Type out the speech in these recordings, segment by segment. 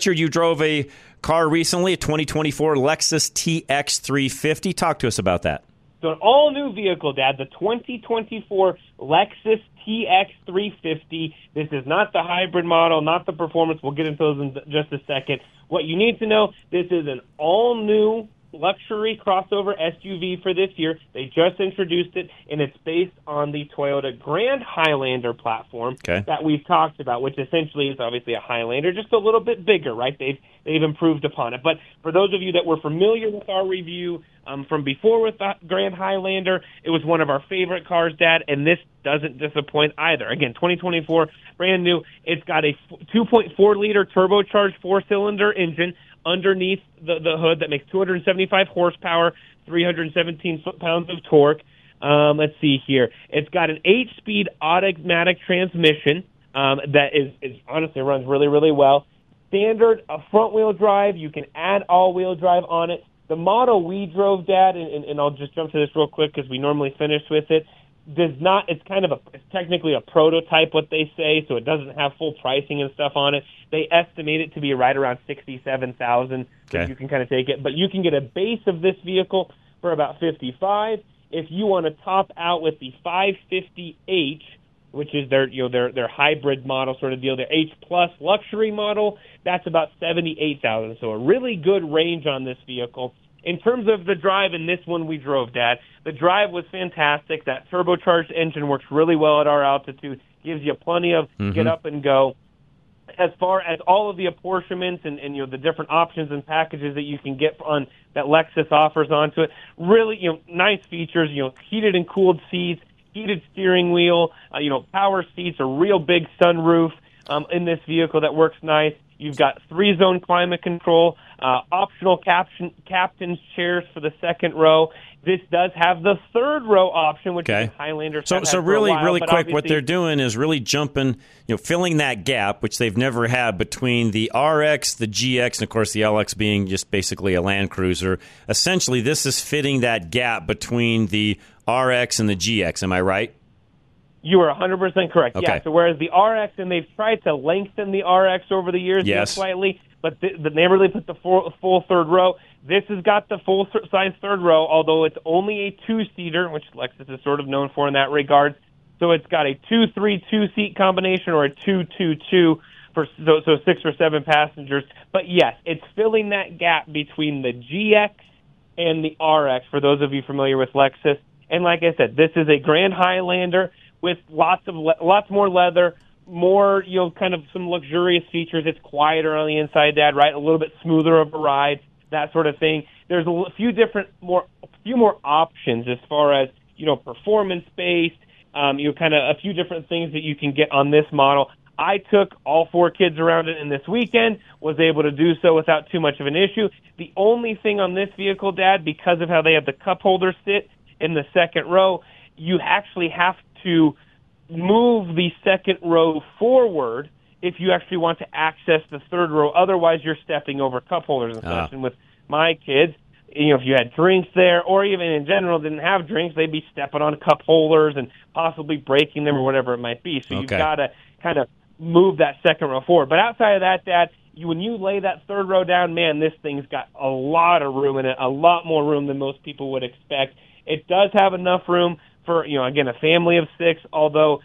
Richard, you drove a car recently, a 2024 Lexus TX350. Talk to us about that. So an all new vehicle, Dad, the 2024 Lexus TX350. This is not the hybrid model, not the performance. We'll get into those in just a second. What you need to know, this is an all new luxury crossover SUV for this year. They just introduced it, and it's based on the Toyota Grand Highlander platform okay. that we've talked about, which essentially is obviously a Highlander, just a little bit bigger, right? They've they've improved upon it. But for those of you that were familiar with our review um, from before with the Grand Highlander, it was one of our favorite cars, Dad, and this doesn't disappoint either. Again, 2024, brand new. It's got a 2.4 liter turbocharged four cylinder engine underneath the, the hood that makes 275 horsepower, 317 foot pounds of torque. Um, let's see here. It's got an eight-speed automatic transmission um, that is, is honestly runs really, really well. Standard a front-wheel drive. You can add all-wheel drive on it. The model we drove, Dad, and, and, and I'll just jump to this real quick because we normally finish with it does not it's kind of a it's technically a prototype what they say so it doesn't have full pricing and stuff on it. They estimate it to be right around 67,000 okay. you can kind of take it. But you can get a base of this vehicle for about 55 if you want to top out with the 550H which is their you know their their hybrid model sort of deal their H plus luxury model that's about 78,000 so a really good range on this vehicle in terms of the drive in this one we drove, Dad, the drive was fantastic. That turbocharged engine works really well at our altitude, gives you plenty of mm-hmm. get up and go. As far as all of the apportionments and, and you know the different options and packages that you can get on that Lexus offers onto it, really you know nice features. You know heated and cooled seats, heated steering wheel, uh, you know power seats, a real big sunroof um, in this vehicle that works nice. You've got three zone climate control, uh, optional caption, captain's chairs for the second row. This does have the third row option, which okay. is Highlander. So, so really, while, really quick, what they're doing is really jumping, you know, filling that gap, which they've never had between the RX, the GX, and of course the LX being just basically a Land Cruiser. Essentially, this is fitting that gap between the RX and the GX. Am I right? You are 100% correct. Okay. Yeah. So whereas the RX, and they've tried to lengthen the RX over the years yes. slightly, but they never really put the full, full third row. This has got the full size third row, although it's only a two seater, which Lexus is sort of known for in that regard. So it's got a two three two seat combination or a two two two for so, so six or seven passengers. But yes, it's filling that gap between the GX and the RX. For those of you familiar with Lexus, and like I said, this is a Grand Highlander with lots of le- lots more leather, more you know, kind of some luxurious features. It's quieter on the inside, Dad. Right, a little bit smoother of a ride, that sort of thing. There's a few different more, a few more options as far as you know, performance based. Um, you know, kind of a few different things that you can get on this model. I took all four kids around it in this weekend, was able to do so without too much of an issue. The only thing on this vehicle, Dad, because of how they have the cup holder sit in the second row, you actually have to move the second row forward if you actually want to access the third row. Otherwise, you're stepping over cup holders and Ah. such. And with my kids, you know, if you had drinks there, or even in general didn't have drinks, they'd be stepping on cup holders and possibly breaking them or whatever it might be. So you've got to kind of move that second row forward. But outside of that, Dad, you, when you lay that third row down, man, this thing's got a lot of room in it, a lot more room than most people would expect. It does have enough room for you know again a family of six. Although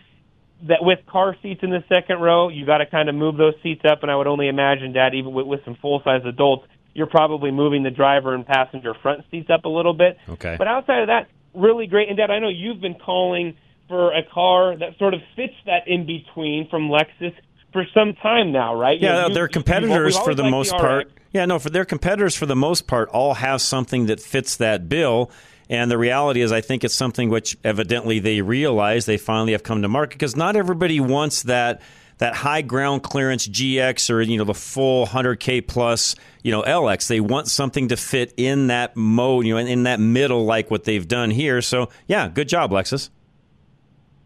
that with car seats in the second row, you got to kind of move those seats up, and I would only imagine, Dad, even with, with some full size adults, you're probably moving the driver and passenger front seats up a little bit. Okay. But outside of that, really great. And Dad, I know you've been calling for a car that sort of fits that in between from Lexus for some time now, right? You Yeah, know, you- their you- competitors for the most RX. part. Yeah, no, for their competitors for the most part all have something that fits that bill. And the reality is, I think it's something which evidently they realize they finally have come to market because not everybody wants that that high ground clearance GX or you know the full 100k plus you know LX. They want something to fit in that mode, you know, in, that middle, like what they've done here. So yeah, good job, Lexus.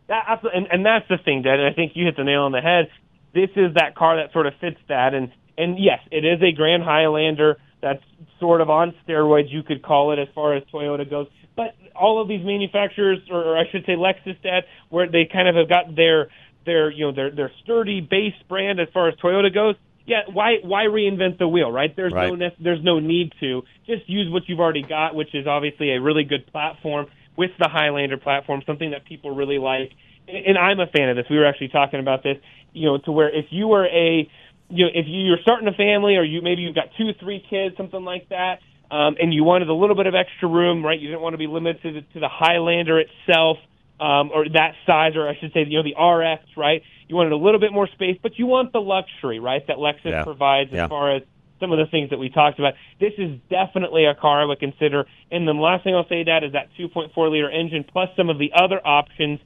And, and that's the thing, Dad. I think you hit the nail on the head. This is that car that sort of fits that, and and yes, it is a Grand Highlander that's sort of on steroids, you could call it, as far as Toyota goes. But all of these manufacturers, or, or I should say Lexus, where they kind of have got their their you know their their sturdy base brand as far as Toyota goes. yeah, why why reinvent the wheel, right? There's right. no there's no need to. Just use what you've already got, which is obviously a really good platform with the Highlander platform, something that people really like. And I'm a fan of this. We were actually talking about this, you know, to where if you were a you know, if you're starting a family or you maybe you've got two, three kids, something like that, um, and you wanted a little bit of extra room, right? You didn't want to be limited to the, Highlander itself um, or that size, or I should say, you know, the RX, right? You wanted a little bit more space, but you want the luxury, right, that Lexus yeah. provides as yeah. far as some of the things that we talked about. This is definitely a car I would consider. And the last thing I'll say that is that 2.4 liter engine plus some of the other options.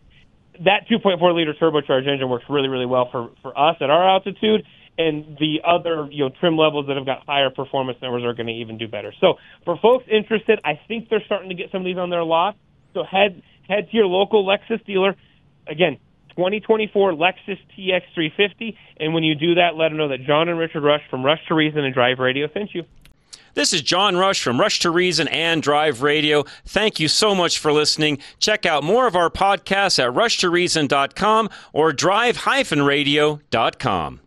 That 2.4 liter turbocharged engine works really, really well for for us at our altitude and the other you know trim levels that have got higher performance numbers are going to even do better. So for folks interested, I think they're starting to get some of these on their lot. So head head to your local Lexus dealer. Again, 2024 Lexus TX350, and when you do that, let them know that John and Richard Rush from Rush to Reason and Drive Radio sent you. This is John Rush from Rush to Reason and Drive Radio. Thank you so much for listening. Check out more of our podcasts at rushtoreason.com or drive-radio.com.